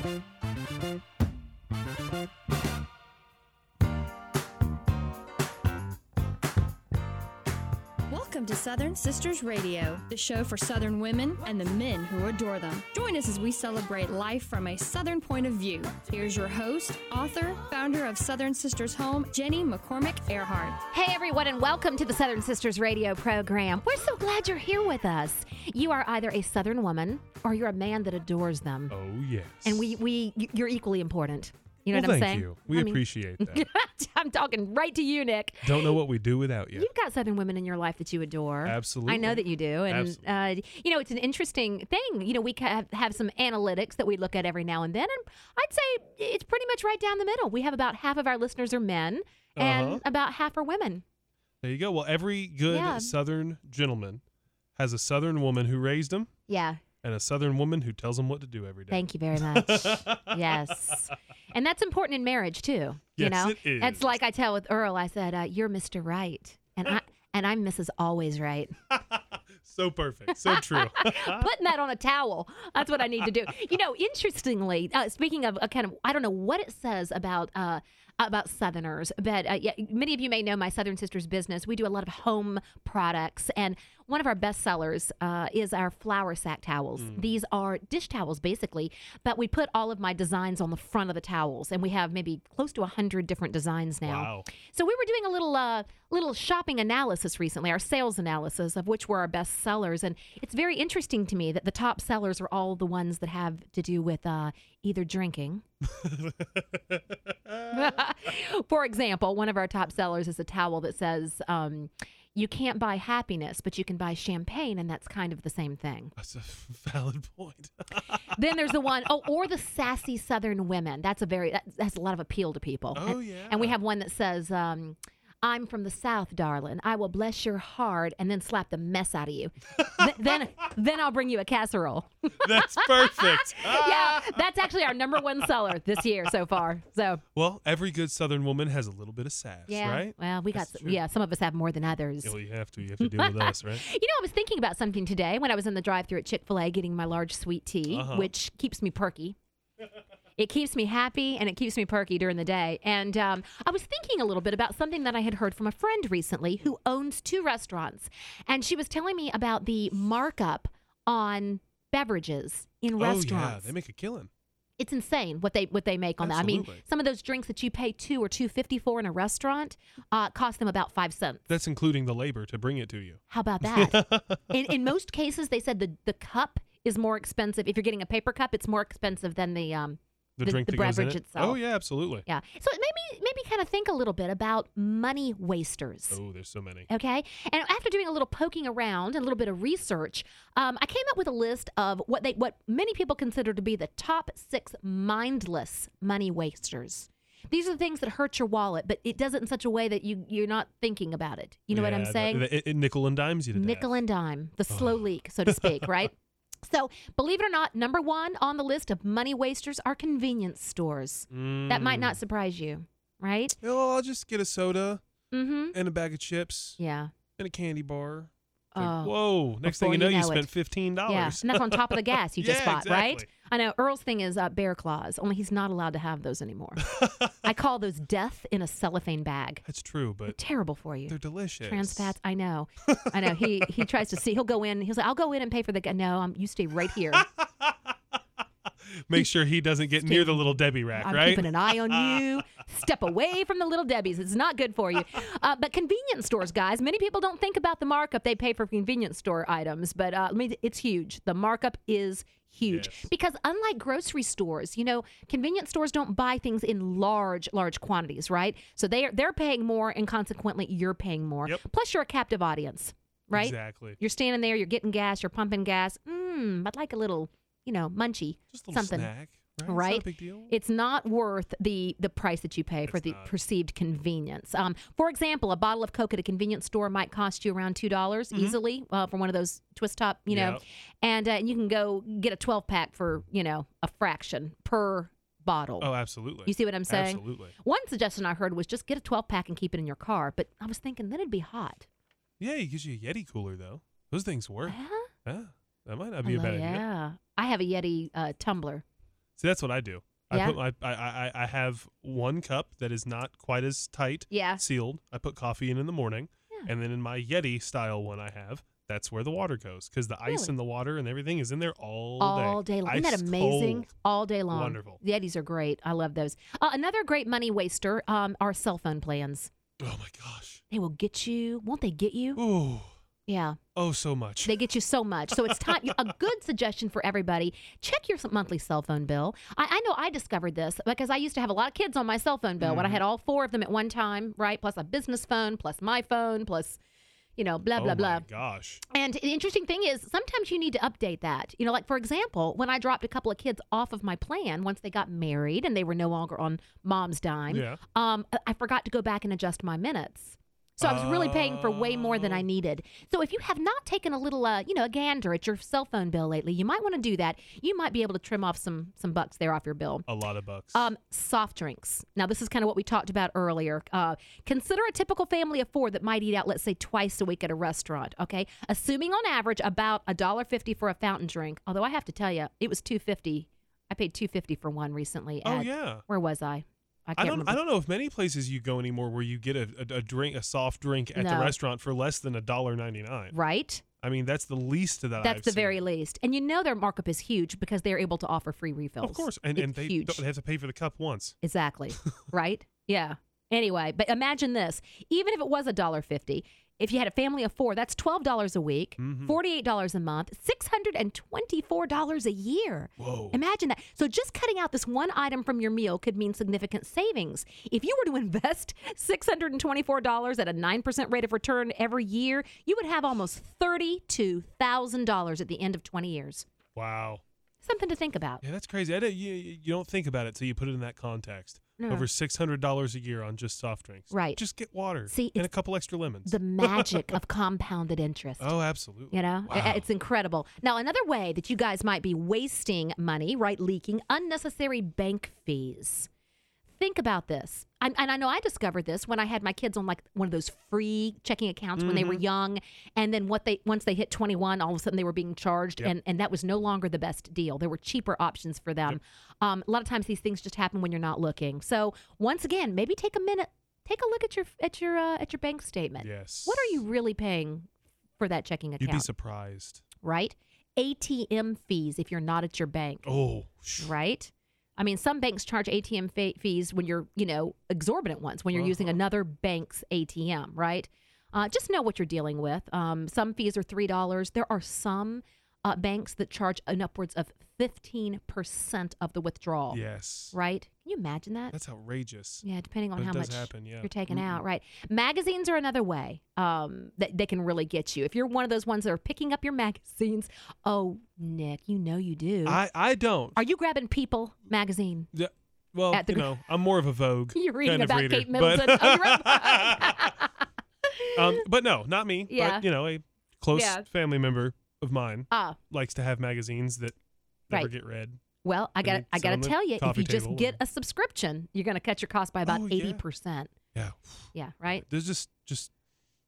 Thank you. Welcome to Southern Sisters Radio, the show for Southern women and the men who adore them. Join us as we celebrate life from a Southern point of view. Here's your host, author, founder of Southern Sisters Home, Jenny McCormick Earhart. Hey, everyone, and welcome to the Southern Sisters radio program. We're so glad you're here with us. You are either a Southern woman or you're a man that adores them. Oh yes. And we, we, you're equally important. You know well, what I'm thank saying? you. We I mean- appreciate that. I'm talking right to you, Nick. Don't know what we do without you. You've got Southern women in your life that you adore. Absolutely. I know that you do. And, uh, you know, it's an interesting thing. You know, we ca- have, have some analytics that we look at every now and then. And I'd say it's pretty much right down the middle. We have about half of our listeners are men and Uh-huh. about half are women. There you go. Well, every good Yeah. Southern gentleman has a Southern woman who raised him Yeah. And a Southern woman who tells him what to do every day. Thank you very much. yes. And that's important in marriage too. You Yes, know, it is. That's like I tell with Earl. I said, uh, "You're Mr. Right," and I and I'm Mrs. Always Right. so perfect. So true. Putting that on a towel. That's what I need to do. You know, interestingly, uh, speaking of a kind of, I don't know what it says about. Uh, about Southerners, but uh, yeah, many of you may know my Southern Sisters business. We do a lot of home products, and one of our best sellers uh, is our flour sack towels. These are dish towels, basically, but we put all of my designs on the front of the towels, and we have maybe close to a hundred different designs now. Wow. So we were doing a little uh, little shopping analysis recently, our sales analysis of which were our best sellers, and it's very interesting to me that the top sellers are all the ones that have to do with uh, either drinking. For example, one of our top sellers is a towel that says. Um, you can't buy happiness, but you can buy champagne, and that's kind of the same thing. That's a valid point. then there's the one, oh, or the sassy Southern women. That's a very that has a lot of appeal to people. Oh, and, And we have one that says, um, "I'm from the South, darling. I will bless your heart and then slap the mess out of you. Th- then, then I'll bring you a casserole." That's perfect. yeah, that's actually our number one seller this year so far. So Well, every good Southern woman has a little bit of sass, yeah, right? well, we got That's some, true. yeah. Some of us have more than others. Yeah, well, you have to. You have to deal with us, right? You know, I was thinking about something today when I was in the drive-through at Chick-fil-A getting my large sweet tea, Uh-huh. which keeps me perky. It keeps me happy and it keeps me perky during the day. And um, I was thinking a little bit about something that I had heard from a friend recently who owns two restaurants. And she was telling me about the markup on beverages in restaurants. Oh yeah, they make a killing. it's insane what they what they make on that. I mean, some of those drinks that you pay two or two fifty for in a restaurant uh, cost them about five cents. That's including the labor to bring it to you. How about that? in, in most cases, they said the, the cup is more expensive. If you're getting a paper cup, it's more expensive than the um The, The- drink the that goes in beverage it. itself. Oh yeah, absolutely. yeah. So it made me made me kind of think a little bit about money wasters. Oh, there's so many. Okay. And after doing a little poking around and a little bit of research, um, I came up with a list of what they what many people consider to be the top six mindless money wasters. These are the things that hurt your wallet, but it does it in such a way that you you're not thinking about it. You know what I'm Yeah, saying? the- it- it nickel and dimes you to nickel death. and dime, the slow leak, so to speak, right? So, believe it or not, number one on the list of money wasters are convenience stores. That might Mm. not surprise you, right? Oh, I'll just get a soda Mm-hmm. and a bag of chips Yeah. and a candy bar. Like, Oh, whoa! Next thing you know, you you, spent it. fifteen Yeah, dollars. and that's on top of the gas you just Yeah, bought, right? I know. Earl's thing is uh, bear claws, only he's not allowed to have those anymore. I call those death in a cellophane bag. That's true, They're but terrible for you. they're delicious. Trans fats, I know, I know. He he tries to see. He'll go in. He'll say, "I'll go in and pay for the." gu-" No, I'm. You stay right here. Make sure he doesn't get near the little Debbie rack, I'm right? keeping an eye on you. Step away from the little Debbie's. It's not good for you. Uh, but convenience stores, guys, many people don't think about the markup they pay for convenience store items, but uh, it's huge. The markup is huge Yes. because unlike grocery stores, you know, convenience stores don't buy things in large, large quantities, right? So they are they're paying more, and consequently, you're paying more. Yep. Plus, you're a captive audience, right? Exactly. You're standing there, you're getting gas, you're pumping gas. Mmm, I'd like a little, you know, munchy, Just a little something snack, right? It's not a big deal. It's not worth the the price that you pay for It's the not. perceived convenience. Um, for example, a bottle of Coke at a convenience store might cost you around two dollars easily uh, from one of those twist top, you know, Mm-hmm. Yep. and uh, you can go get a twelve pack for you know a fraction per bottle. oh, absolutely. You see what I'm saying? Absolutely. One suggestion I heard was just get a 12 pack and keep it in your car, but I was thinking then it'd be hot. Yeah, he gives you a Yeti cooler though. Those things work. Yeah. Yeah, that might not be a bad idea. yeah. I have a Yeti uh, tumbler. See, that's what I do. I Yeah? put my I, I I have one cup that is not quite as tight Yeah. sealed. I put coffee in in the morning, Yeah. and then in my Yeti style one I have, that's where the water goes because the ice Really? and the water and everything is in there all, all day long. Isn't that Ice amazing? cold. All day long. Wonderful. The Yetis are great. I love those. Uh, another great money waster um, are cell phone plans. Oh my gosh. They will get you, won't they get you? Ooh. Yeah. Oh, so much. They get you so much. So it's time. a good suggestion for everybody: check your monthly cell phone bill. I, I know I discovered this because I used to have a lot of kids on my cell phone bill. When I Mhm. had all four of them at one time, right? Plus a business phone, plus my phone, plus you know, blah blah oh blah. my gosh. And the interesting thing is, sometimes you need to update that. You know, like for example, when I dropped a couple of kids off of my plan once they got married and they were no longer on mom's dime, Yeah. um, I forgot to go back and adjust my minutes. So I was really paying for way more than I Oh. needed. So if you have not taken a little, uh, you know, a gander at your cell phone bill lately, you might want to do that. You might be able to trim off some some bucks there off your bill. A lot of bucks. Um, soft drinks. Now, this is kind of what we talked about earlier. Uh, consider a typical family of four that might eat out, let's say, twice a week at a restaurant. Okay, assuming on average about a dollar fifty for a fountain drink. Although I have to tell you, it was two fifty. I paid two fifty for one recently. oh yeah. Where was I? I I don't. remember. I don't know if many places you go anymore where you get a, a, a drink, a soft drink at the restaurant for less than a dollar ninety nine. Right. I mean, that's the least of that. That's I've the seen. very least. And you know their markup is huge because they're able to offer free refills. Of course, and, It's and they, they have to pay for the cup once. Exactly. right? Yeah. Anyway, but imagine this. Even if it was a dollar fifty, if you had a family of four, that's twelve dollars a week, Mhm. forty-eight dollars a month, six hundred and twenty-four dollars a year. Whoa. Imagine that. So just cutting out this one item from your meal could mean significant savings. If you were to invest $624 at a 9% rate of return every year, you would have almost $32,000 at the end of 20 years. Wow. Something to think about. Yeah, that's crazy. I you, you don't think about it till you put it in that context. No. Over six hundred dollars a year on just soft drinks. Right. Just get water. See, and a couple extra lemons. The magic of compounded interest. oh, absolutely. You know, Wow. it's incredible. Now, another way that you guys might be wasting money, right? Leaking unnecessary bank fees. Think about this. I, and I know I discovered this when I had my kids on like one of those free checking accounts when they were Mhm. young, and then what they once they hit 21, all of a sudden they were being charged, Yep. and and that was no longer the best deal. There were cheaper options for them. Um, a lot of times these things just happen when you're not looking. So once again, maybe take a minute, take a look at your at your uh, at your bank statement. Yes. What are you really paying for that checking account? You'd be surprised. right? ATM fees if you're not at your bank, Oh. right? I mean, some banks charge ATM fe- fees when you're, you know, exorbitant ones when you're using Uh-huh. another bank's ATM, right? Uh, just know what you're dealing with. Um, some fees are three dollars. There are some uh, banks that charge an upwards of fifteen percent of the withdrawal, Yes. right? Can you imagine that? That's outrageous. Yeah, depending on But how much happen, yeah. you're taking Mm-mm. out, right? Magazines are another way um, that they can really get you. If you're one of those ones that are picking up your magazines, oh, Nick, you know you do. I, I don't. are you grabbing People magazine? Yeah, well, At the you know, I'm more of a Vogue. You're reading about reader, Kate but- Middleton. Oh, um, but no, not me. Yeah. But, you know, a close Yeah. family member of mine Ah, likes to have magazines that never Right. get read. well, I got I got to tell you, if you just get and- a subscription, you're going to cut your cost by about Oh, 80%. Yeah. Yeah, right? There's just, just,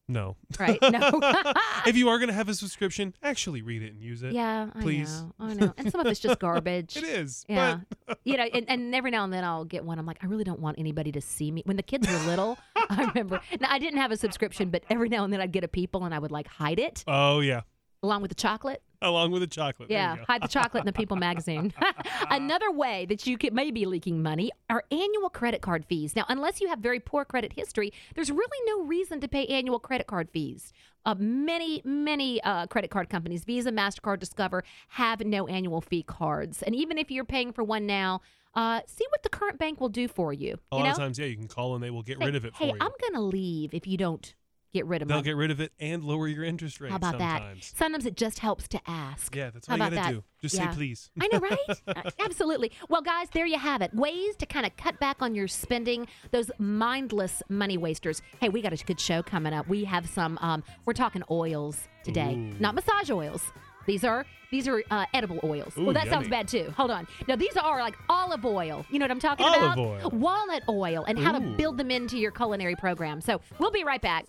no. Right. No. if you are going to have a subscription, actually read it and use it. yeah, I please. know. I know. And some of it's just garbage. It is. Yeah. you know, and, and every now and then I'll get one. I'm like, I really don't want anybody to see me. When the kids were little, I remember. Now, I didn't have a subscription, but every now and then I'd get a people and I would like hide it oh, yeah. Along with the chocolate. Along with the chocolate. Yeah, hide the chocolate in the People magazine. Another way that you could maybe leaking money are annual credit card fees. Now, unless you have very poor credit history, there's really no reason to pay annual credit card fees. Uh, many, many uh, credit card companies, Visa, Mastercard, Discover, have no annual fee cards. And even if you're paying for one now, uh, see what the current bank will do for you. A you lot know? of times, yeah, you can call and they will get Say, rid of it hey, for you. I'm going to leave if you don't get rid of it. They'll my. get rid of it and lower your interest rate How about sometimes. that? Sometimes it just helps to ask. Yeah, that's How you gotta that? do. Just Yeah. say please. I know, right? Uh, Absolutely. Well, guys, there you have it. Ways to kind of cut back on your spending, those mindless money wasters. Hey, we got a good show coming up. We have some, um, we're talking oils today, Ooh. not massage oils. These are these are uh, edible oils. Ooh, well, that sounds bad too. Hold on. Now these are like olive oil. You know what I'm talking Olive about? oil. Walnut oil, and how to build them into your culinary program. So we'll be right back.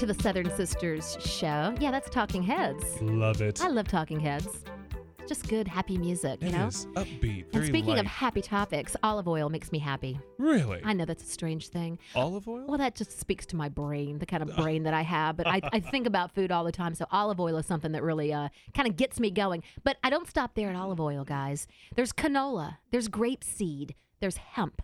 To the Southern Sisters show. Yeah, that's Talking Heads. Love it. I love Talking Heads. Just good, happy music, you It know? is upbeat. And speaking light. of happy topics, olive oil makes me happy. really, I know that's a strange thing. olive oil. Well, that just speaks to my brain, the kind of brain that I have. But I, I think about food all the time. So olive oil is something that really uh, kind of gets me going. But I don't stop there at olive oil, guys. There's canola, there's grapeseed, there's hemp.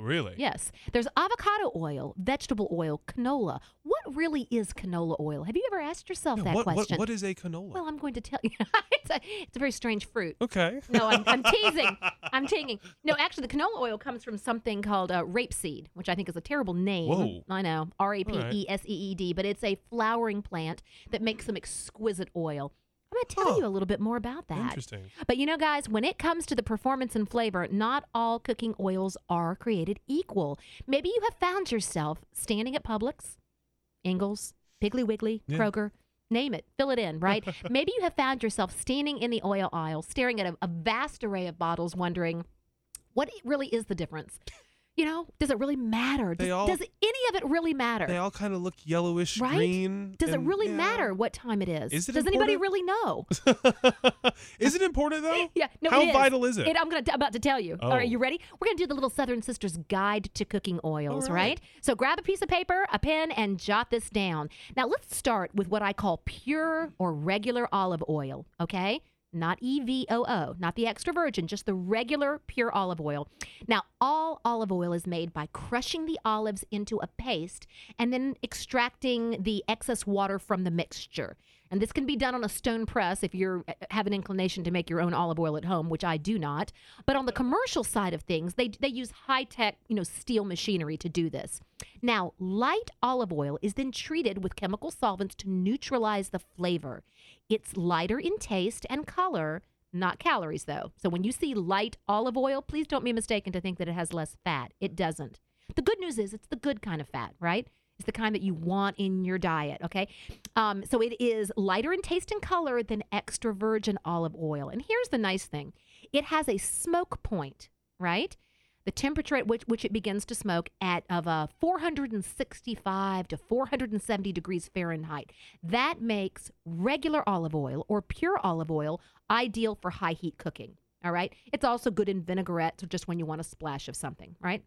Really? Yes. There's avocado oil, vegetable oil, canola. What really is canola oil? Have you ever asked yourself that what, what- question? what is a canola? well, I'm going to tell you. it's, a, it's a very strange fruit. okay. No, I'm, I'm teasing. I'm teasing. No, actually, the canola oil comes from something called uh, rapeseed, which I think is a terrible name. Whoa. I know. R A P E S E E D, but it's a flowering plant that makes some exquisite oil. I'm going to tell Huh. you a little bit more about that. Interesting. But you know, guys, when it comes to the performance and flavor, not all cooking oils are created equal. Maybe you have found yourself standing at Publix, Ingles, Piggly Wiggly, Yeah. Kroger, name it, fill it in, right? Maybe you have found yourself standing in the oil aisle, staring at a, a vast array of bottles, wondering what really is the difference. You know, does it really matter? Does, all- does any of it really matter? They all kind of look yellowish Right? green. does it really yeah. matter what time it is? Is it does anybody really know? is it important though? Yeah, no, How it is. vital is it? I'm gonna t- about to tell you. All Oh. right, you ready? We're gonna do the little Southern Sisters Guide to Cooking Oils, All right. right. So grab a piece of paper, a pen, and jot this down. Now let's start with what I call pure or regular olive oil. Okay. Not EVOO, not the extra virgin, just the regular pure olive oil. Now, all olive oil is made by crushing the olives into a paste and then extracting the excess water from the mixture. And this can be done on a stone press if you uh, have an inclination to make your own olive oil at home, which I do not. But on the commercial side of things, they, they use high tech, you know, steel machinery to do this. Now, light olive oil is then treated with chemical solvents to neutralize the flavor. It's lighter in taste and color, not calories though. So when you see light olive oil, please don't be mistaken to think that it has less fat. It doesn't. The good news is it's the good kind of fat, right? It's the kind that you want in your diet, okay? Um, so it is lighter in taste and color than extra virgin olive oil. And here's the nice thing it has a smoke point, right? The temperature at which, which it begins to smoke at of uh, 465 to 470 degrees Fahrenheit. That makes regular olive oil or pure olive oil ideal for high heat cooking. All right. It's also good in vinaigrettes just when you want a splash of something, right?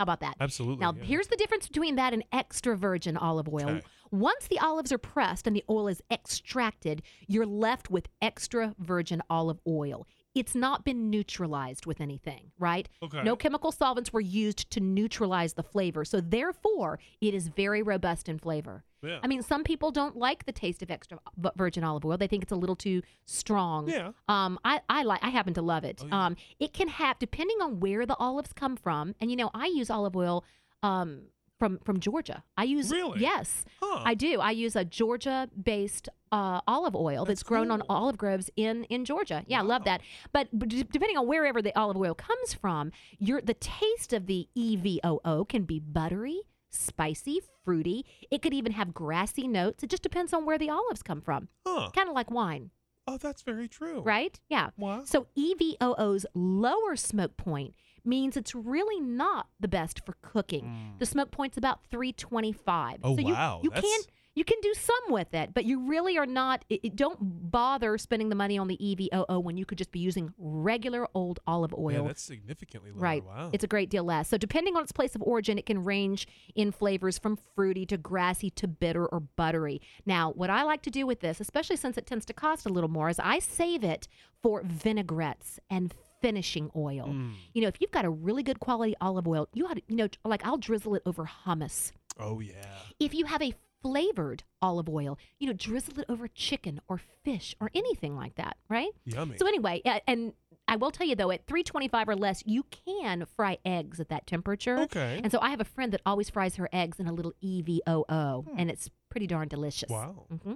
How about that? Absolutely. Now, yeah. here's the difference between that and extra virgin olive oil. Okay. Once the olives are pressed and the oil is extracted, you're left with extra virgin olive oil. It's not been neutralized with anything, right? Okay. No chemical solvents were used to neutralize the flavor. So, therefore, it is very robust in flavor. Yeah. I mean, some people don't like the taste of extra virgin olive oil. They think it's a little too strong. Yeah. Um, I, I like. I happen to love it. Oh, yeah. Um, it can have depending on where the olives come from, and you know, I use olive oil. Um, from from Georgia, I use Really? yes, Huh. I do. I use a Georgia-based uh, olive oil that's, That's grown on olive groves in in Georgia. Yeah, I love that. But, d- depending on wherever the olive oil comes from, your the taste of the E EVOO can be buttery, spicy, fruity. It could even have grassy notes. It just depends on where the olives come from. Huh. Kind of like wine, Oh, that's very true. right? Yeah. Wow. So EVOO's lower smoke point means it's really not the best for cooking. The smoke point's about 325. Hmm. Oh, so you, wow. You can you can do some with it, but you really are not. It, it- don't bother spending the money on the EVOO when you could just be using regular old olive oil. Yeah, that's significantly lower. Right. Wow. It's a great deal less. So, depending on its place of origin, it can range in flavors from fruity to grassy to bitter or buttery. Now, what I like to do with this, especially since it tends to cost a little more, is I save it for vinaigrettes and finishing oil. Mm. You know, if you've got a really good quality olive oil, you ought to, you know, like I'll drizzle it over hummus. Oh yeah. If you have a flavored olive oil, you know, drizzle it over chicken or fish or anything like that, right? Yummy. So anyway, and I will tell you though, at 325 or less, you can fry eggs at that temperature. Okay. And so I have a friend that always fries her eggs in a little EVOO, and it's pretty darn delicious. Wow. hmm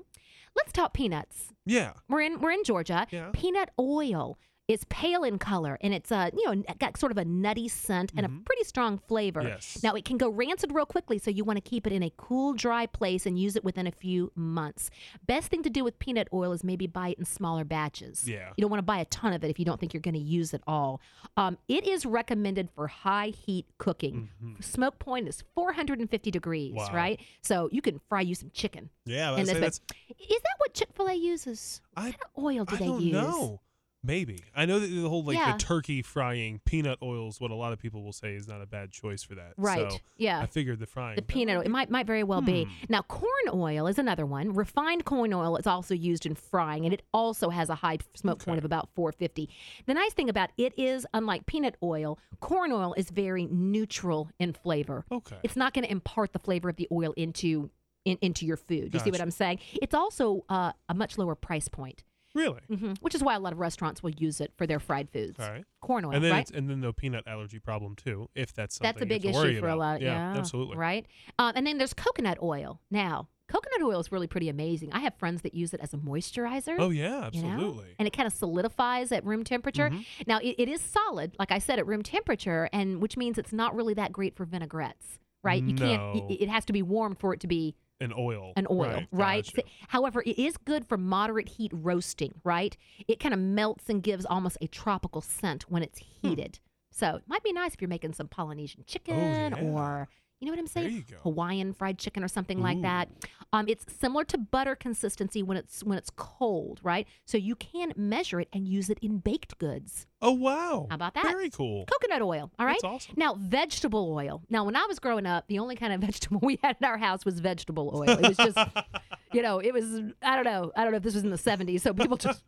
Let's talk peanuts. Yeah. We're in we're in Georgia. Yeah. Peanut oil. It's pale in color and it's uh, you know got sort of a nutty scent and a pretty strong flavor. Yes. Now it can go rancid real quickly, so you want to keep it in a cool, dry place and use it within a few months. Best thing to do with peanut oil is maybe buy it in smaller batches. Yeah. You don't want to buy a ton of it if you don't think you're going to use it all. Um, it is recommended for high heat cooking. Smoke point is 450 degrees, Mm-hmm. Wow. right? So you can fry you some chicken. Yeah, this say that's. Is that what Chick Fil A uses? I- what kind of oil do I they don't use? know. Maybe I know that the whole like Yeah. the turkey frying peanut oil is what a lot of people will say is not a bad choice for that. Right. So yeah. I figured the frying. The peanut oil. It might might very well be. Hmm. Now, corn oil is another one. Refined corn oil is also used in frying, and it also has a high smoke point of about 450. The nice thing about it is, unlike peanut oil, corn oil is very neutral in flavor. Okay. It's not going to impart the flavor of the oil into in, into your food. You see what I'm saying? It's also uh, a much lower price point, Really? hmm which is why a lot of restaurants will use it for their fried foods. All right. Corn oil, And then right? and then the peanut allergy problem too, if that's something That's a you big issue for a about. lot. Yeah, absolutely. Right. Um, and then there's coconut oil. Now, coconut oil is really pretty amazing. I have friends that use it as a moisturizer. Oh yeah, you know? absolutely. And it kind of solidifies at room temperature. Mhm. Now, it, it is solid, like I said, at room temperature, and which means it's not really that great for vinaigrettes, right? You can't. It, it has to be warm for it to be An oil. an oil, Right. right? gotcha. However, it is good for moderate heat roasting, right? It kind of melts and gives almost a tropical scent when it's Hmm. heated. So it might be nice if you're making some Polynesian chicken yeah. or you know what I'm There saying? you go. Hawaiian fried chicken or something like that. Um, it's similar to butter consistency when it's when it's cold, right? So you can measure it and use it in baked goods. Oh wow. How about that? Very cool. Coconut oil, all right? That's awesome. Now, vegetable oil. Now, when I was growing up, the only kind of vegetable we had in our house was vegetable oil. It was just, you know, it was, I don't know. I don't know if this was in the 70s. So people just,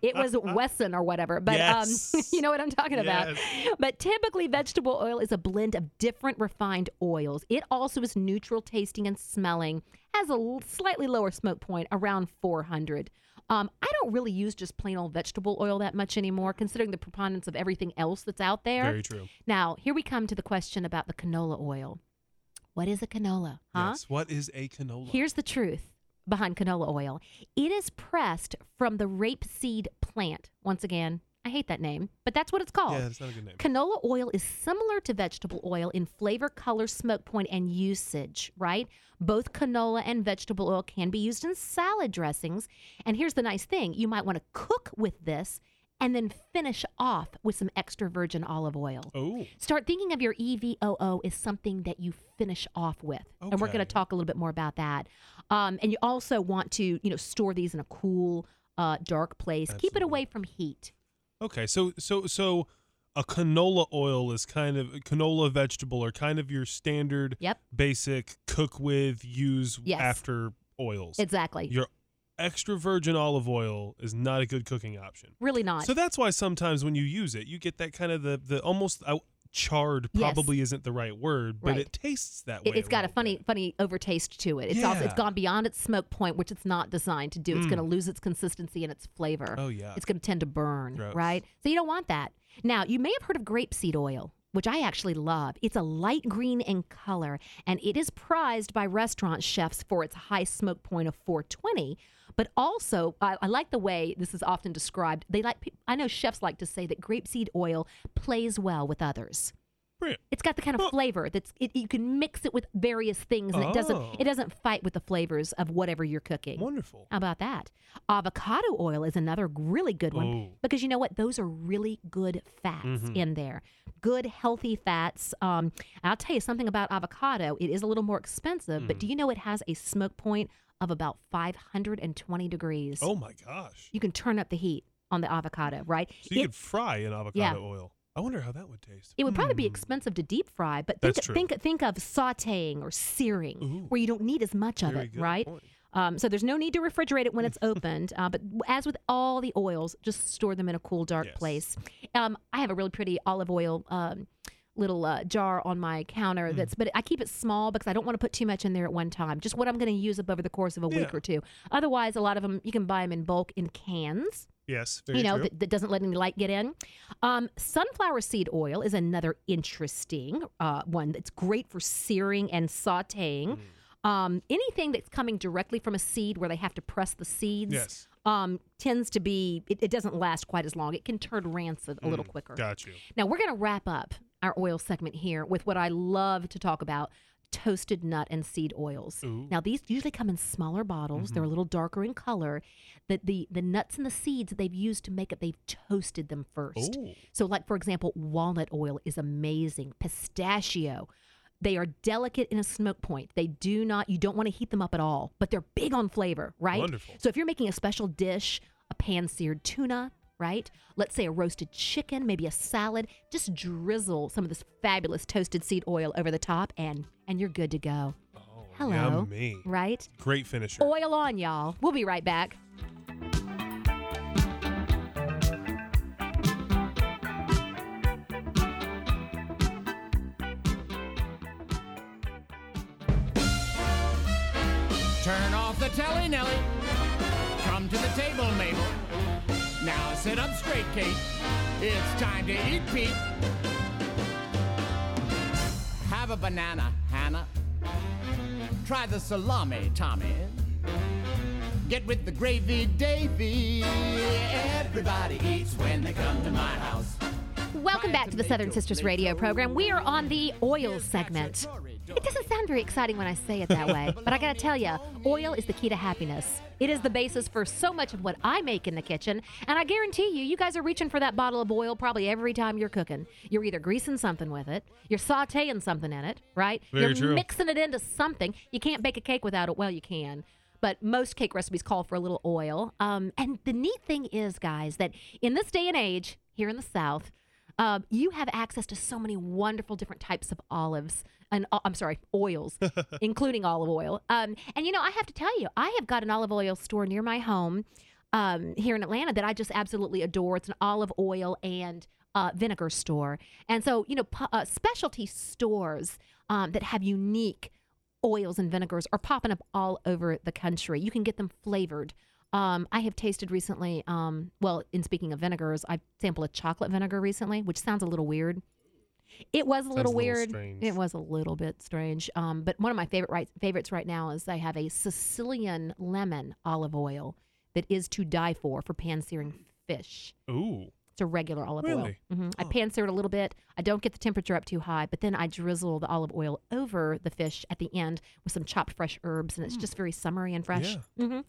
it was Wesson or whatever. But Yes. um, you know what I'm talking about. Yes. But typically, vegetable oil is a blend of different refined oils. It also is neutral tasting and smelling, has a slightly lower smoke point, around 400. Um, I don't really use just plain old vegetable oil that much anymore, considering the preponderance of everything else that's out there. Very true. Now, here we come to the question about the canola oil. What is a canola? Huh? Yes. What is a canola? Here's the truth behind canola oil it is pressed from the rapeseed plant. Once again, I hate that name, but that's what it's called. yeah, that's not a good name. Canola oil is similar to vegetable oil in flavor, color, smoke point, and usage, right? Both canola and vegetable oil can be used in salad dressings. And here's the nice thing you might want to cook with this and then finish off with some extra virgin olive oil. Oh. Start thinking of your EVOO as something that you finish off with. Okay. And we're going to talk a little bit more about that. Um, and you also want to, you know, store these in a cool, uh, dark place. Keep it away from heat. Okay. So so so a canola oil is kind of canola vegetable or kind of your standard Yep. basic cook with use Yes. after oils. Exactly. Your extra virgin olive oil is not a good cooking option. really not. So that's why sometimes when you use it, you get that kind of the the almost uh, charred. Yes. Probably isn't the right word, but Right. it tastes that way. it's got a funny, bit. funny overtaste to it. It's also it's Yeah. gone beyond its smoke point, which it's not designed to do. It's going to Mm. lose its consistency and its flavor. Oh yeah. It's going to tend to burn, Gross. right? So you don't want that. Now, you may have heard of grapeseed oil, which I actually love. It's a light green in color, and it is prized by restaurant chefs for its high smoke point of 420. But also, I, I like the way this is often described. They like, I know chefs like to say that grapeseed oil plays well with others. Brilliant. It's got the kind of Well- flavor that's it, you can mix it with various things, and it doesn't Oh. it doesn't fight with the flavors of whatever you're cooking. Wonderful. How about that? Avocado oil is another really good one Oh. because you know what? Those are really good fats Mhm. in there. Good, healthy fats. Um, I'll tell you something about avocado. It is a little more expensive, but Mm. do you know it has a smoke point of about 520 degrees? Oh my gosh. You can turn up the heat on the avocado, right? So you It- could fry an avocado Yeah. oil. I wonder how that would taste. It would probably be Hmm. expensive to deep fry, but think think think of sautéing or searing, Ooh. where you don't need as much of it, right? Um, so there's no need to refrigerate it when it's opened. Uh, but as with all the oils, just store them in a cool, dark Yes. place. Um, I have a really pretty olive oil. Um, little uh, jar on my Hmm. counter that's but i keep it small because i don't want to put too much in there at one time just what i'm going to use up over the course of a week Yeah. or two otherwise a lot of them you can buy them in bulk in cans Yes. Very you know that, that doesn't let any light get in um, sunflower seed oil is another interesting uh, one that's great for searing and sauteing Mm. Um, anything that's coming directly from a seed where they have to press the seeds Yes. um, tends to be, it, it doesn't last quite as long. It can turn rancid a little quicker. Got you. Now, we're going to wrap up our oil segment here with what I love to talk about toasted nut and seed oils. Ooh. Now, these usually come in smaller bottles. They're mm-hmm. a little darker in color. The, the, the nuts and the seeds that they've used to make it, they've toasted them first. Ooh. So, like, for example, walnut oil is amazing. Pistachio. They are delicate in a smoke point. They do not, you don't want to heat them up at all, but they're big on flavor, right? Wonderful. So if you're making a special dish, a pan seared tuna, right? Let's say a roasted chicken, maybe a salad, just drizzle some of this fabulous toasted seed oil over the top and and you're good to go. Oh, Hello. Yummy. Right? Great finisher. Oil on, y'all. We'll be right back. Turn off the telly, Nelly. Come to the table, Mabel. Now sit up straight, Kate. It's time to eat, Pete. Have a banana, Hannah. Try the salami, Tommy. Get with the gravy, Davy. Everybody eats when they come to my house. Welcome back to the Southern Sisters radio program. We are on the oil segment. It doesn't sound very exciting when I say it that way, but I gotta tell you, oil is the key to happiness. It is the basis for so much of what I make in the kitchen, and I guarantee you, you guys are reaching for that bottle of oil probably every time you're cooking. You're either greasing something with it, you're sauteing something in it, right? Very you're true. mixing it into something. You can't bake a cake without it. Well, you can. But most cake recipes call for a little oil. Um, and the neat thing is, guys, that in this day and age, here in the South, um, you have access to so many wonderful different types of olives and uh, I'm sorry, oils, including olive oil. Um, and you know, I have to tell you, I have got an olive oil store near my home um, here in Atlanta that I just absolutely adore. It's an olive oil and uh, vinegar store, and so you know, pu- uh, specialty stores um, that have unique oils and vinegars are popping up all over the country. You can get them flavored. Um, I have tasted recently. Um, well, in speaking of vinegars, I sampled a chocolate vinegar recently, which sounds a little weird. It was a little a little weird. strange. It was a little bit strange. Um, but one of my favorite right, favorites right now is I have a Sicilian lemon olive oil that is to die for for pan searing fish. Ooh. A regular olive oil. Really? hmm I pan sear it a little bit. I don't get the temperature up too high, but then I drizzle the olive oil over the fish at the end with some chopped fresh herbs, and it's just very summery and fresh. hmm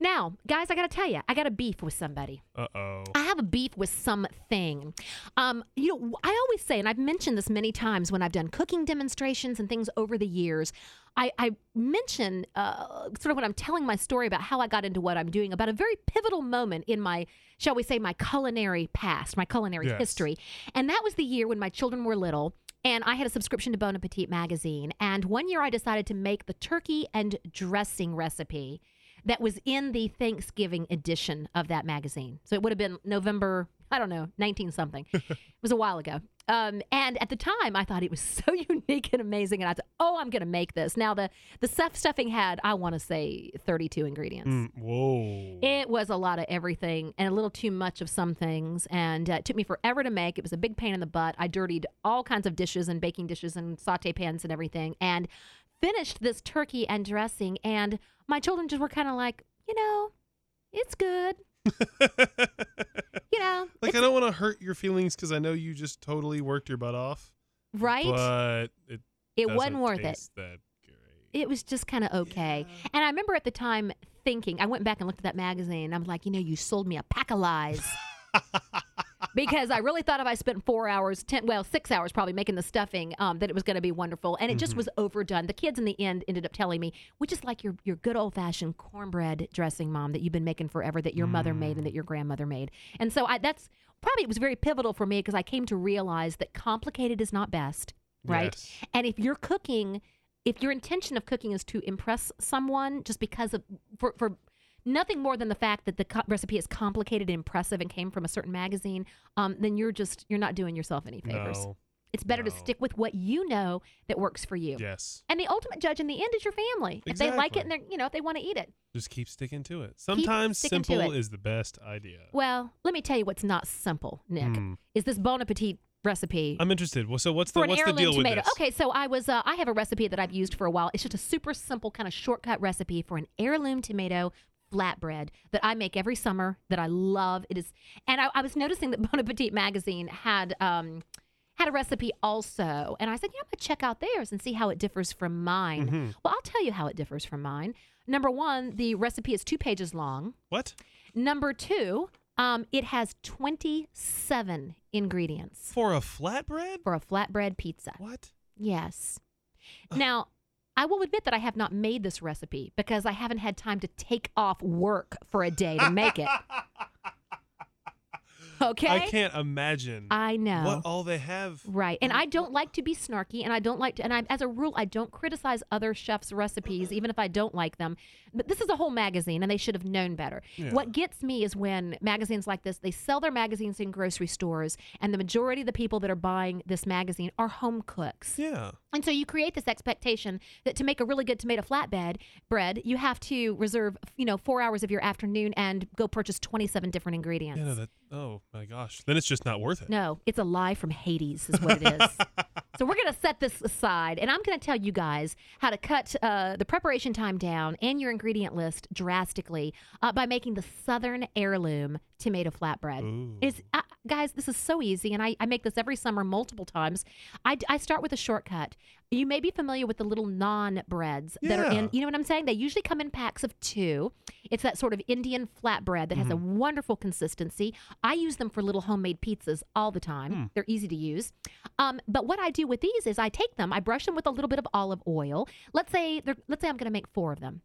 Now, guys, I got to tell you, I got a beef with somebody. Uh oh. I have a beef with something. Um, you know, I always say, and I've mentioned this many times when I've done cooking demonstrations and things over the years. I, I mention uh, sort of when I'm telling my story about how I got into what I'm doing, about a very pivotal moment in my, shall we say, my culinary past, my culinary Yes. history. And that was the year when my children were little. And I had a subscription to Bon Appetit magazine. And one year I decided to make the turkey and dressing recipe that was in the Thanksgiving edition of that magazine. So it would have been November, I don't know, 19 something. it was a while ago. Um, and at the time, I thought it was so unique and amazing. And I thought, oh, I'm going to make this. Now, the, the stuff stuffing had, I want to say, 32 ingredients. Mm, whoa. It was a lot of everything and a little too much of some things. And uh, it took me forever to make. It was a big pain in the butt. I dirtied all kinds of dishes and baking dishes and saute pans and everything. And finished this turkey and dressing. And my children just were kind of like, you know, it's good. You know, like I don't want to hurt your feelings because I know you just totally worked your butt off. right. But it it wasn't worth it. That great. It was just kind of okay. And I remember at the time thinking, I went back and looked at that magazine. I'm like, you know, you sold me a pack of lies. because I really thought if I spent four hours, ten, well, six hours probably making the stuffing, um, that it was going to be wonderful, and it just was overdone. The kids in the end ended up telling me, "We just like your your good old fashioned cornbread dressing, mom, that you've been making forever, that your mother made and that your grandmother made." And so I, that's probably it was very pivotal for me because I came to realize that complicated is not best, right? Yes. And if you're cooking, if your intention of cooking is to impress someone just because of for for nothing more than the fact that the co- recipe is complicated and impressive and came from a certain magazine, um, then you're just you're not doing yourself any favors. No. It's better to no. stick with what you know that works for you. Yes. And the ultimate judge in the end is your family. If they like it Exactly. and they're you know if they want to eat it. Just keep sticking to it. Sometimes sticking to simple it. is the best idea. Well, let me tell you what's not simple, Nick. Hmm. Is this Bon Appetit recipe I'm interested. Well, so what's the for an what's the heirloom deal tomato. with this? Okay, so I was uh, I have a recipe that I've used for a while. It's just a super simple kind of shortcut recipe for an heirloom tomato flatbread that I make every summer that I love. It is, and I, I was noticing that Bon Appetit magazine had um had a recipe also, and I said, yeah, I'm gonna check out theirs and see how it differs from mine. Mm-hmm. Well, I'll tell you how it differs from mine. Number one, the recipe is two pages long. What? Number two, um, it has 27 ingredients For a flatbread? for a flatbread pizza. What? Yes. Now, I will admit that I have not made this recipe because I haven't had time to take off work for a day to make it. Okay? I can't imagine I know. what all they have. Right. And I don't like to be snarky and I don't like to and I as a rule I don't criticize other chefs' recipes mm-hmm. even if I don't like them. But this is a whole magazine and they should have known better. Yeah. What gets me is when magazines like this they sell their magazines in grocery stores and the majority of the people that are buying this magazine are home cooks. Yeah. And so you create this expectation that to make a really good tomato flatbed bread, you have to reserve, you know, 4 hours of your afternoon and go purchase 27 different ingredients. Yeah, no, that. Oh my gosh. Then it's just not worth it. No, it's a lie from Hades, is what it is. so we're going to set this aside, and I'm going to tell you guys how to cut uh, the preparation time down and your ingredient list drastically uh, by making the Southern Heirloom tomato flatbread. Ooh. It's guys, this is so easy, and I, I make this every summer multiple times. I, I start with a shortcut. You may be familiar with the little naan breads that are Yeah. in. You know what I'm saying? They usually come in packs of two. It's that sort of Indian flatbread that has a wonderful consistency. I use them for little homemade pizzas all the time. They're easy to use. Um, but what I do with these is I take them, I brush them with a little bit of olive oil. Let's say they're, let's say I'm going to make four of them.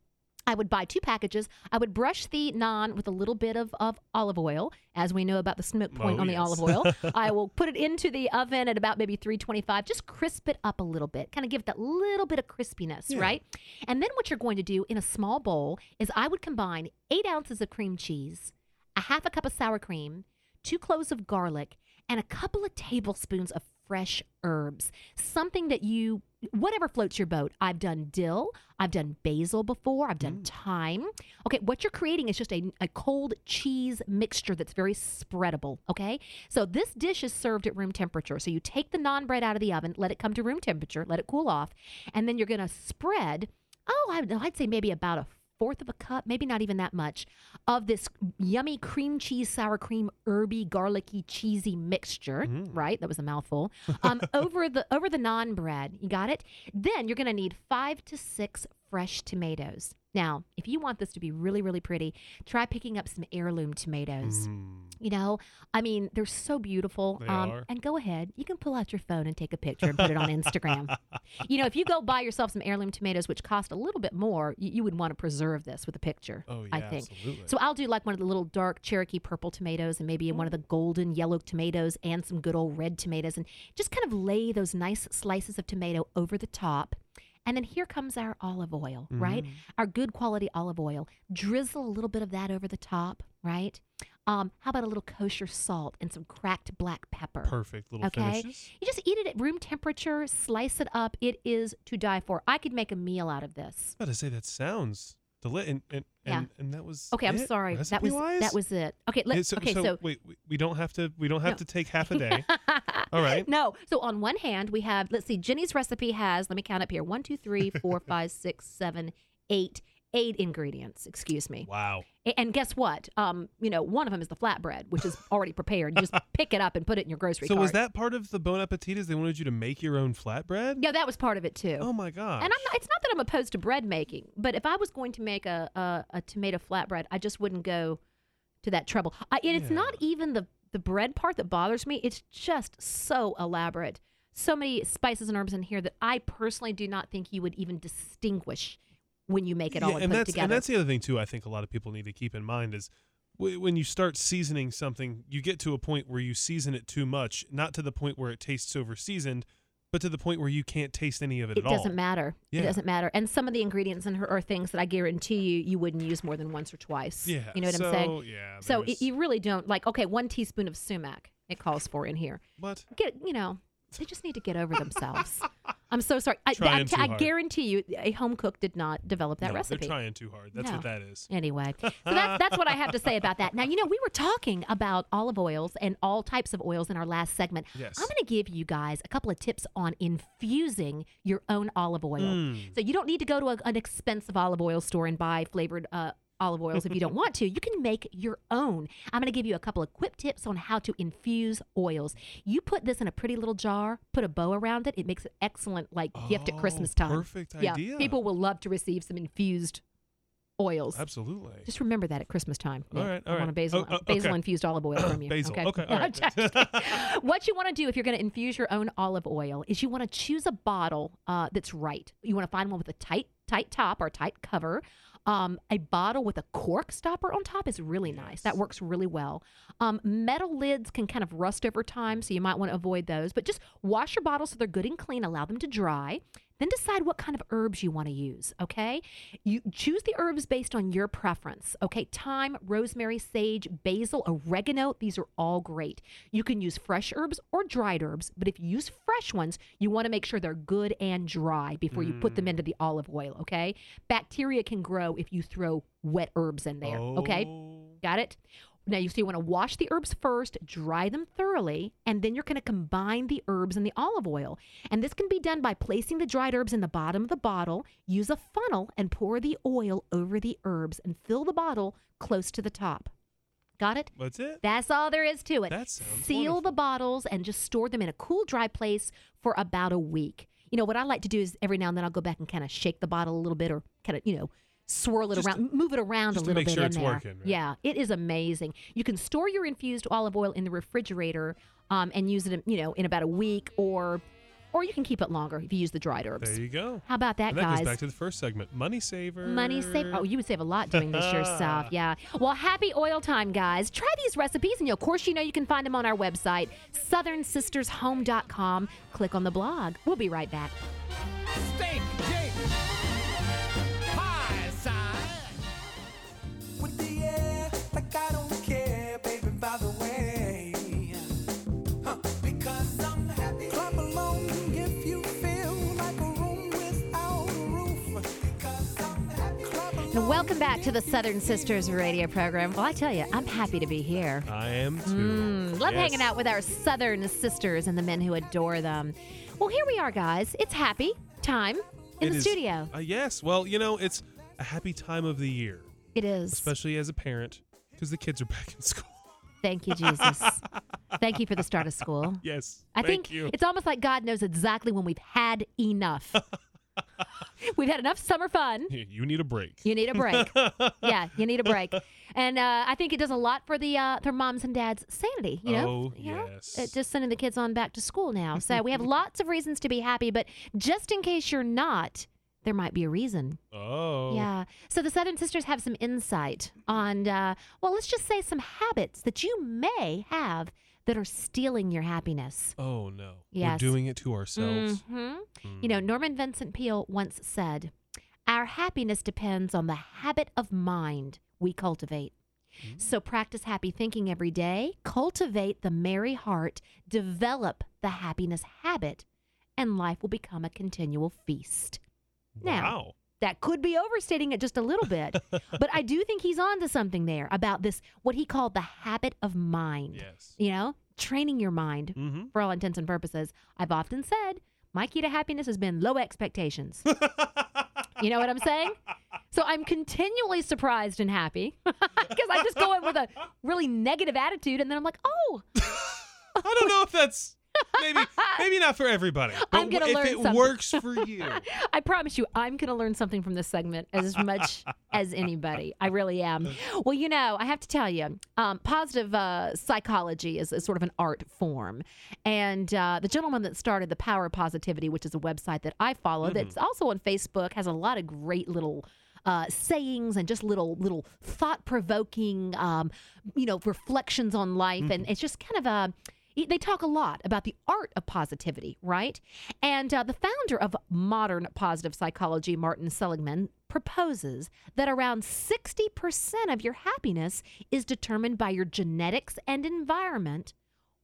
I would buy two packages. I would brush the naan with a little bit of, of olive oil, as we know about the smoke oh, point Oh, on the olive oil. I will put it into the oven at about maybe 325, just crisp it up a little bit, kind of give it that little bit of crispiness, Yeah. right? And then what you're going to do in a small bowl is I would combine eight ounces of cream cheese, a half a cup of sour cream, two cloves of garlic, and a couple of tablespoons of fresh herbs. Something that you, whatever floats your boat. I've done dill, I've done basil before, I've done mm. thyme. Okay, what you're creating is just a, a cold cheese mixture that's very spreadable. Okay, so this dish is served at room temperature. So you take the naan bread out of the oven, let it come to room temperature, let it cool off, and then you're to spread. Oh, I'd say maybe about a fourth of a cup, maybe not even that much, of this yummy cream cheese, sour cream, herby, garlicky, cheesy mixture. Right, that was a mouthful. Um, over the over the naan bread, you got it. Then you're going to need five to six fresh tomatoes. Now, if you want this to be really, really pretty, try picking up some heirloom tomatoes. You know, I mean, they're so beautiful. They um, are. And go ahead, you can pull out your phone and take a picture and put it on Instagram. you know, if you go buy yourself some heirloom tomatoes, which cost a little bit more, you, you would want to preserve this with a picture. Oh, yeah, I think. absolutely. So I'll do like one of the little dark Cherokee purple tomatoes, and maybe one of the golden yellow tomatoes, and some good old red tomatoes, and just kind of lay those nice slices of tomato over the top. And then here comes our olive oil, right? Mm-hmm. Our good quality olive oil. Drizzle a little bit of that over the top, right? Um, how about a little kosher salt and some cracked black pepper? Perfect little Okay. finishes. You just eat it at room temperature, slice it up. It is to die for. I could make a meal out of this. I was about to say that sounds deli- and and, Yeah. and and that was Okay, I'm it, sorry. That was recipe-wise? that was it. Okay, let, so, okay, so, so wait, we, we don't have to we don't have No. to take half a day. All right. No. So on one hand, we have, let's see, Jenny's recipe has, let me count up here one, two, three, four, five, six, seven, eight, eight ingredients. Excuse me. Wow. And guess what? Um, you know, one of them is the flatbread, which is already prepared. You just pick it up and put it in your grocery So cart. was that part of the Bon Appetit? Is they wanted you to make your own flatbread? Yeah, that was part of it too. Oh my god! And I'm not, it's not that I'm opposed to bread making, but if I was going to make a, a, a tomato flatbread, I just wouldn't go to that trouble. I, and it's Yeah. not even the, the bread part that bothers me. It's just so elaborate. So many spices and herbs in here that I personally do not think you would even distinguish when you make it all Yeah, and, and put that's it together. and that's the other thing too. I think a lot of people need to keep in mind is w- when you start seasoning something, you get to a point where you season it too much, not to the point where it tastes over seasoned, but to the point where you can't taste any of it, it at all. doesn't matter. It doesn't matter. And some of the ingredients in her are things that I guarantee you you wouldn't use more than once or twice. Yeah. You know what so, I'm saying? Yeah. So it, you really don't like okay, one teaspoon of sumac it calls for in here. what? Get you know, They just need to get over themselves. I'm so sorry. I, Trying I, too I hard. guarantee you, a home cook did not develop that No, recipe. They're trying too hard. That's No. what that is. Anyway, so that's that's what I have to say about that. Now, you know, we were talking about olive oils and all types of oils in our last segment. Yes. I'm going to give you guys a couple of tips on infusing your own olive oil. Mm. So you don't need to go to a, an expensive olive oil store and buy flavored uh, olive oils if you don't want to. You can make your own. I'm going to give you a couple of quick tips on how to infuse oils. You put this in a pretty little jar, put a bow around it. It makes an excellent like gift at Oh, Christmas time. perfect yeah, idea. people will love to receive some infused oils. Absolutely. Just remember that at Christmas time. All right, I all want a basil, Oh, oh, basil okay. infused olive oil from you. Basil. Okay. Okay, all right. What you want to do if you're going to infuse your own olive oil is you want to choose a bottle uh, that's right. You want to find one with a tight, tight top or tight cover. Um, a bottle with a cork stopper on top is really nice. That works really well. Um, metal lids can kind of rust over time, so you might want to avoid those. But just wash your bottles so they're good and clean. Allow them to dry. Then decide what kind of herbs you want to use, okay? You choose the herbs based on your preference, okay? Thyme, rosemary, sage, basil, oregano, these are all great. You can use fresh herbs or dried herbs, but if you use fresh ones, you want to make sure they're good and dry before you put them mm. into the olive oil, okay? Bacteria can grow if you throw wet herbs in there, okay? Oh. Got it? Now you so you want to wash the herbs first, dry them thoroughly, and then you're going to combine the herbs and the olive oil. And this can be done by placing the dried herbs in the bottom of the bottle, use a funnel and pour the oil over the herbs and fill the bottle close to the top. Got it? That's it. That's all there is to it. That sounds Seal wonderful. the bottles and just store them in a cool, dry place for about a week. You know, what I like to do is every now and then I'll go back and kind of shake the bottle a little bit or kind of, you know, swirl it Just around, move it around just a to little make bit sure in it's there. working, right? Yeah, it is amazing. You can store your infused olive oil in the refrigerator um, and use it, you know, in about a week or or you can keep it longer if you use the dried herbs. There you go. How about that, and that guys? goes back to the first segment. Money saver. Money save. Oh, you would save a lot doing this yourself. Yeah. Well, happy oil time, guys. Try these recipes, and of course, you know you can find them on our website, southernsistershome.com. Click on the blog. We'll be right back. Steak, welcome back to the Southern Sisters radio program. Well, I tell you, I'm happy to be here. I am too. Mm, love Yes. hanging out with our Southern sisters and the men who adore them. Well, here we are, guys. It's happy time in It the is- studio. Uh, yes. Well, you know, it's a happy time of the year, It is. especially as a parent, because the kids are back in school. Thank you, Jesus. Thank you for the start of school. Yes. I thank think you. it's almost like God knows exactly when we've had enough. we've had enough summer fun. You need a break. You need a break. yeah, you need a break. And uh, I think it does a lot for the uh, for moms and dads' sanity. You know, Oh, you know? yes. Uh, just sending the kids on back to school now. So we have lots of reasons to be happy. But just in case you're not, there might be a reason. Oh. Yeah. So the Southern Sisters have some insight on, uh, well, let's just say some habits that you may have that are stealing your happiness. Oh no. Yes. We're doing it to ourselves. Mhm. You know, Norman Vincent Peale once said, Our happiness depends on the habit of mind we cultivate. So practice happy thinking every day, cultivate the merry heart, develop the happiness habit, and life will become a continual feast. Now, Wow. That could be overstating it just a little bit, but I do think he's on to something there about this, what he called the habit of mind. Yes. You know, training your mind Mm-hmm. for all intents and purposes. I've often said my key to happiness has been low expectations. you know what I'm saying? So I'm continually surprised and happy because I just go in with a really negative attitude and then I'm like, oh, I don't know if that's maybe maybe not for everybody. But I'm gonna if learn it something. works for you. I promise you, I'm going to learn something from this segment as much as anybody. I really am. Well, you know, I have to tell you, um, positive uh, psychology is, is sort of an art form. And uh, the gentleman that started the Power of Positivity, which is a website that I follow, that's also on Facebook, has a lot of great little. Uh, sayings and just little little thought provoking um, you know reflections on life and it's just kind of a they talk a lot about the art of positivity, right? And uh, the founder of modern positive psychology, Martin Seligman, proposes that around 60% of your happiness is determined by your genetics and environment,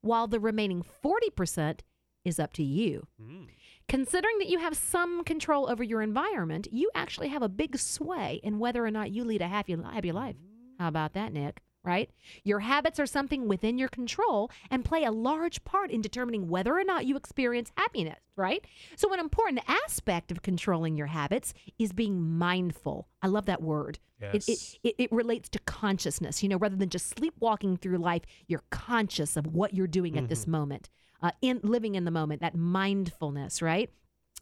while the remaining 40% is up to you. Mm. Considering that you have some control over your environment, you actually have a big sway in whether or not you lead a happy, happy life. How about that, Nick? Right? Your habits are something within your control and play a large part in determining whether or not you experience happiness, right? So, an important aspect of controlling your habits is being mindful. I love that word. It, it, Yes. it, it relates to consciousness, you know, rather than just sleepwalking through life, you're conscious of what you're doing at this moment, uh, in living in the moment, that mindfulness, right?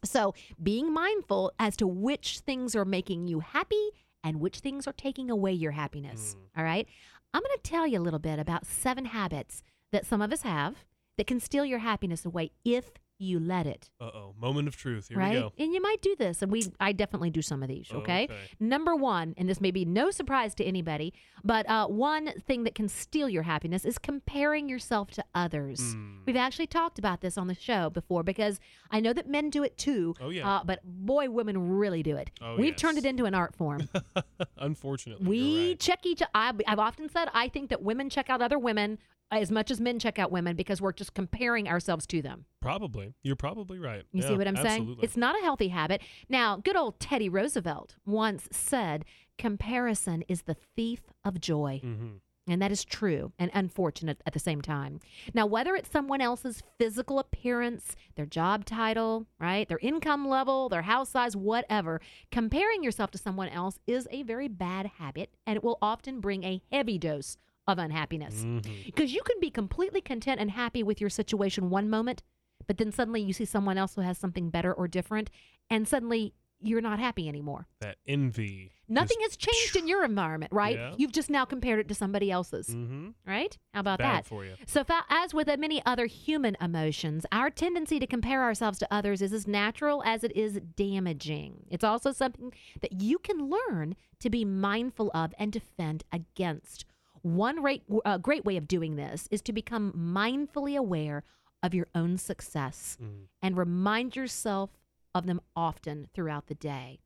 So, being mindful as to which things are making you happy and which things are taking away your happiness. All right. I'm going to tell you a little bit about seven habits that some of us have that can steal your happiness away if you let it. Uh oh. Moment of truth. Here right? we go. And you might do this, and we I definitely do some of these. Okay. okay. Number one, and this may be no surprise to anybody, but uh, one thing that can steal your happiness is comparing yourself to others. Mm. We've actually talked about this on the show before because I know that men do it too. Oh, yeah. Uh, but boy, women really do it. Oh, We've turned it into an art form. Unfortunately. we right. check each. I, I've often said I think that women check out other women as much as men check out women because we're just comparing ourselves to them. Probably. You're probably right. You see what I'm saying? absolutely. It's not a healthy habit. Now, good old Teddy Roosevelt once said, comparison is the thief of joy. Mhm. And that is true and unfortunate at the same time. Now, whether it's someone else's physical appearance, their job title, right, their income level, their house size, whatever, comparing yourself to someone else is a very bad habit and it will often bring a heavy dose of unhappiness. Because you can be completely content and happy with your situation one moment, but then suddenly you see someone else who has something better or different, and suddenly you're not happy anymore. That envy. Nothing has changed in your environment, right? Yeah. You've just now compared it to somebody else's, Mm-hmm. right? How about Bad that? for you. So, as with many other human emotions, our tendency to compare ourselves to others is as natural as it is damaging. It's also something that you can learn to be mindful of and defend against. One rate, uh, great way of doing this is to become mindfully aware of your own success Mm. and remind yourself of them often throughout the day.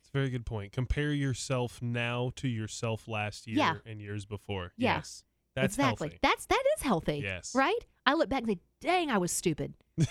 It's a very good point. Compare yourself now to yourself last year Yeah. and years before. Yeah. Yes. That's exactly. healthy. That's that is healthy. Yes. Right? I look back and say, "Dang, I was stupid."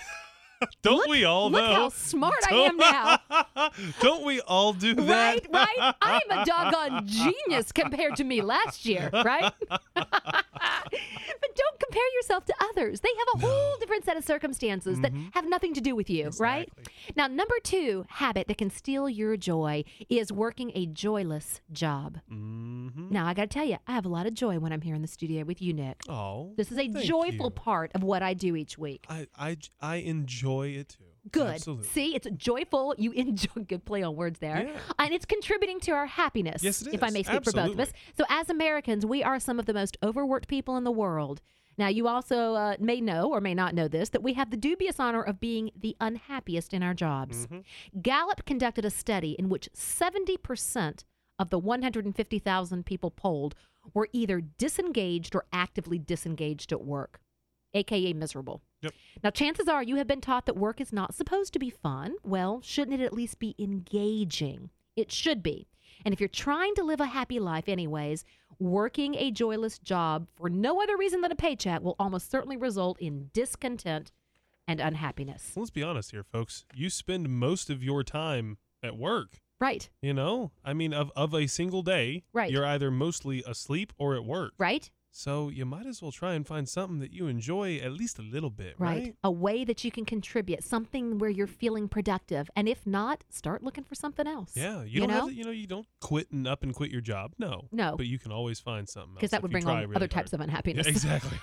Don't Look- we all look know? Look how smart I am now. Don't we all do that? Right, right. I'm a doggone genius compared to me last year, right? but don't compare yourself to others. They have a whole different set of circumstances that have nothing to do with you, right? Mm-hmm. Now, number two habit that can steal your joy is working a joyless job. Mm-hmm. Now, I got to tell you, I have a lot of joy when I'm here in the studio with you, Nick. Oh. This is a joyful you. part of what I do each week. I, I, I enjoy it too. Good. Absolutely. See, it's joyful. You enjoy good play on words there. Yeah. And it's contributing to our happiness. Yes, it If I may speak for both of us. So as Americans, we are some of the most overworked people in the world. Now, you also uh, may know or may not know this that we have the dubious honor of being the unhappiest in our jobs. Mm-hmm. Gallup conducted a study in which 70% of the 150,000 people polled were either disengaged or actively disengaged at work, aka miserable. Yep. Now, chances are you have been taught that work is not supposed to be fun. Well, shouldn't it at least be engaging? It should be. And if you're trying to live a happy life, anyways, working a joyless job for no other reason than a paycheck will almost certainly result in discontent and unhappiness. Let's be honest here, folks. You spend most of your time at work. Right, You know, I mean, of, of a single day, Right. you're either mostly asleep or at work. right, So you might as well try and find something that you enjoy at least a little bit, right. right? A way that you can contribute, something where you're feeling productive. And if not, start looking for something else. Yeah, you, You don't know? have to, you know, you don't quit and up and quit your job. No. No. But you can always find something Because that would bring on really other types of unhappiness. Yeah, exactly.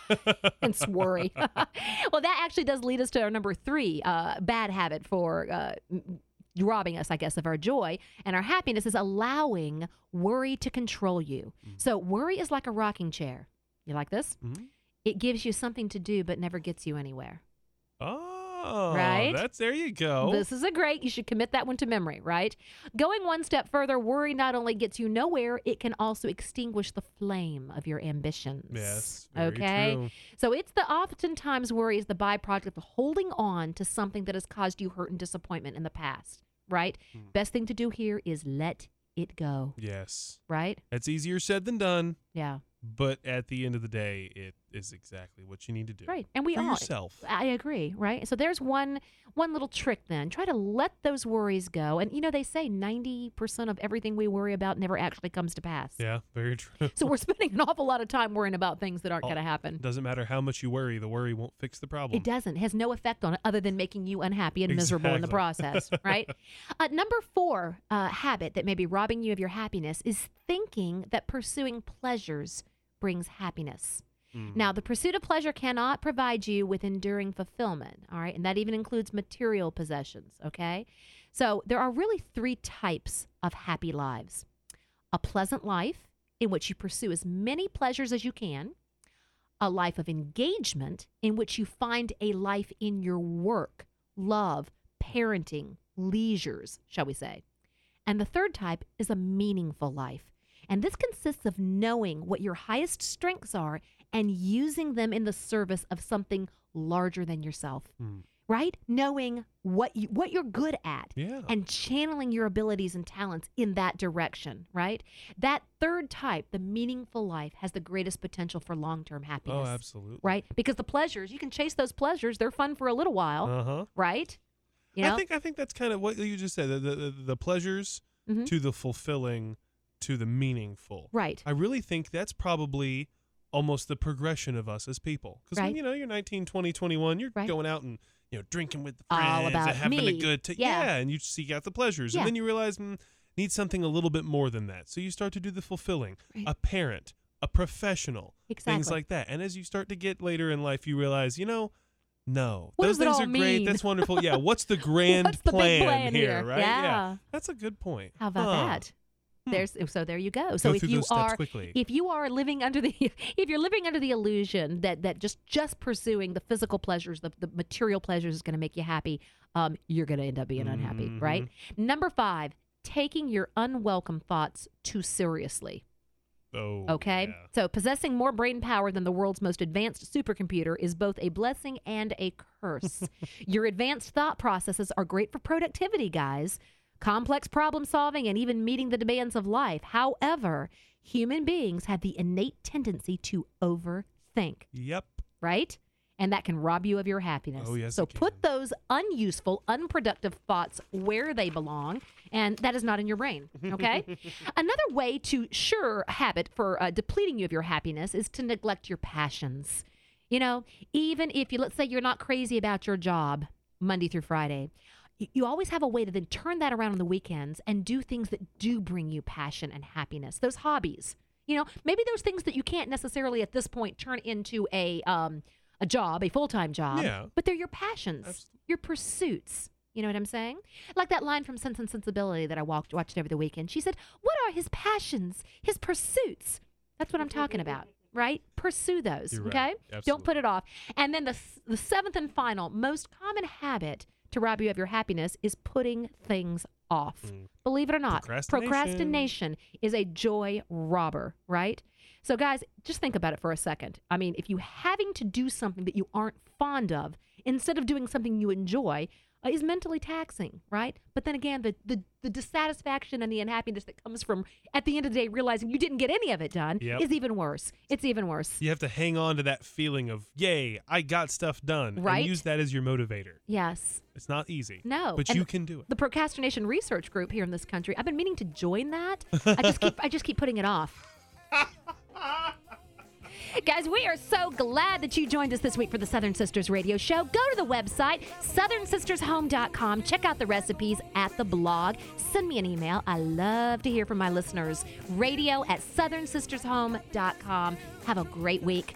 and worry. well, that actually does lead us to our number three uh, bad habit for uh, robbing us, I guess, of our joy and our happiness is allowing worry to control you. So, worry is like a rocking chair. You like this? Mhm. It gives you something to do, but never gets you anywhere. Oh, Right? That's there you go. This is a great, you should commit that one to memory, right? Going one step further, worry not only gets you nowhere, it can also extinguish the flame of your ambitions. yes. Okay. True. So it's the oftentimes worry is the byproduct of holding on to something that has caused you hurt and disappointment in the past, right? Hmm. Best thing to do here is let it go, Yes. right? That's easier said than done, Yeah. But at the end of the day, it is exactly what you need to do. Right. And we for all yourself. I agree, right? So there's one one little trick then. Try to let those worries go. And you know they say 90% of everything we worry about never actually comes to pass. Yeah, very true. So we're spending an awful lot of time worrying about things that aren't going to happen. Doesn't matter how much you worry, the worry won't fix the problem. It doesn't. It has no effect on it other than making you unhappy and miserable in the process, right? Uh, number four uh, habit that may be robbing you of your happiness is thinking that pursuing pleasures brings happiness. Mm. Now, the pursuit of pleasure cannot provide you with enduring fulfillment, all right? And that even includes material possessions, okay? So there are really three types of happy lives a pleasant life in which you pursue as many pleasures as you can, a life of engagement in which you find a life in your work, love, parenting, leisures, shall we say. And the third type is a meaningful life. And this consists of knowing what your highest strengths are and using them in the service of something larger than yourself. Hmm. Right? Knowing what you what you're good at Yeah. and channeling your abilities and talents in that direction, right? That third type, the meaningful life, has the greatest potential for long-term happiness. Oh, absolutely. Right? Because the pleasures, you can chase those pleasures, they're fun for a little while, Uh huh. right? You know? I think I think that's kind of what you just said. The the, the, pleasures Mhm. to the fulfilling to the meaningful. right. I really think that's probably almost the progression of us as people. Because Right. you know you're 19, 20, 21, you're Right. going out and you know drinking with the All friends about and having a good time. Yeah. and you seek out the pleasures, Yeah. and then you realize mm, need something a little bit more than that. So you start to do the fulfilling. Right. A parent, a professional, things like that. And as you start to get later in life, you realize, you know. No, What those things all are great. That's wonderful. Yeah, what's the grand What's the plan, plan here? right? Yeah. that's a good point. How about Huh. that? Hmm. There's so there you go. So Go if you are if you are living under the if you're living under the illusion that that just just pursuing the physical pleasures, the, the material pleasures is going to make you happy, um, you're going to end up being unhappy, right? Mm-hmm. Number five, taking your unwelcome thoughts too seriously. Oh, Okay. yeah. So possessing more brain power than the world's most advanced supercomputer is both a blessing and a curse. Your advanced thought processes are great for productivity, guys, complex problem solving, and even meeting the demands of life. However, human beings have the innate tendency to overthink, Yep. right? And that can rob you of your happiness. Oh, yes, So put those unuseful, unproductive thoughts where they belong, and that is not in your brain. Okay. Another way to sure habit for uh, depleting you of your happiness is to neglect your passions. You know, even if you let's say you're not crazy about your job Monday through Friday, you always have a way to then turn that around on the weekends and do things that do bring you passion and happiness. Those hobbies. You know, maybe those things that you can't necessarily at this point turn into a um, a job, a full time job. Yeah. But they're your passions, Absolutely. your pursuits. You know what I'm saying? Like that line from Sense and Sensibility that I walked, watched over the weekend. She said, What are his passions, his pursuits? That's what I'm talking about, right? Pursue those, You're right. okay? Don't put it off. And then the, the seventh and final, most common habit to rob you of your happiness is putting things off. Believe it or not, Mm. Procrastination. procrastination is a joy robber, right? So, guys, just think about it for a second. I mean, if you having to do something that you aren't fond of instead of doing something you enjoy uh, is mentally taxing, right? But then again, the, the the dissatisfaction and the unhappiness that comes from at the end of the day realizing you didn't get any of it done Yep. is even worse. It's even worse. You have to hang on to that feeling of, yay, I got stuff done. Right. And use that as your motivator. Yes. It's not easy. No, But and you can do it. The procrastination research group here in this country. I've been meaning to join that. I just keep I just keep putting it off. Guys, we are so glad that you joined us this week for the Southern Sisters Radio Show. Go to the website, southernsistershome.com. Check out the recipes at the blog. Send me an email. I love to hear from my listeners. Radio at southernsistershome.com. Have a great week.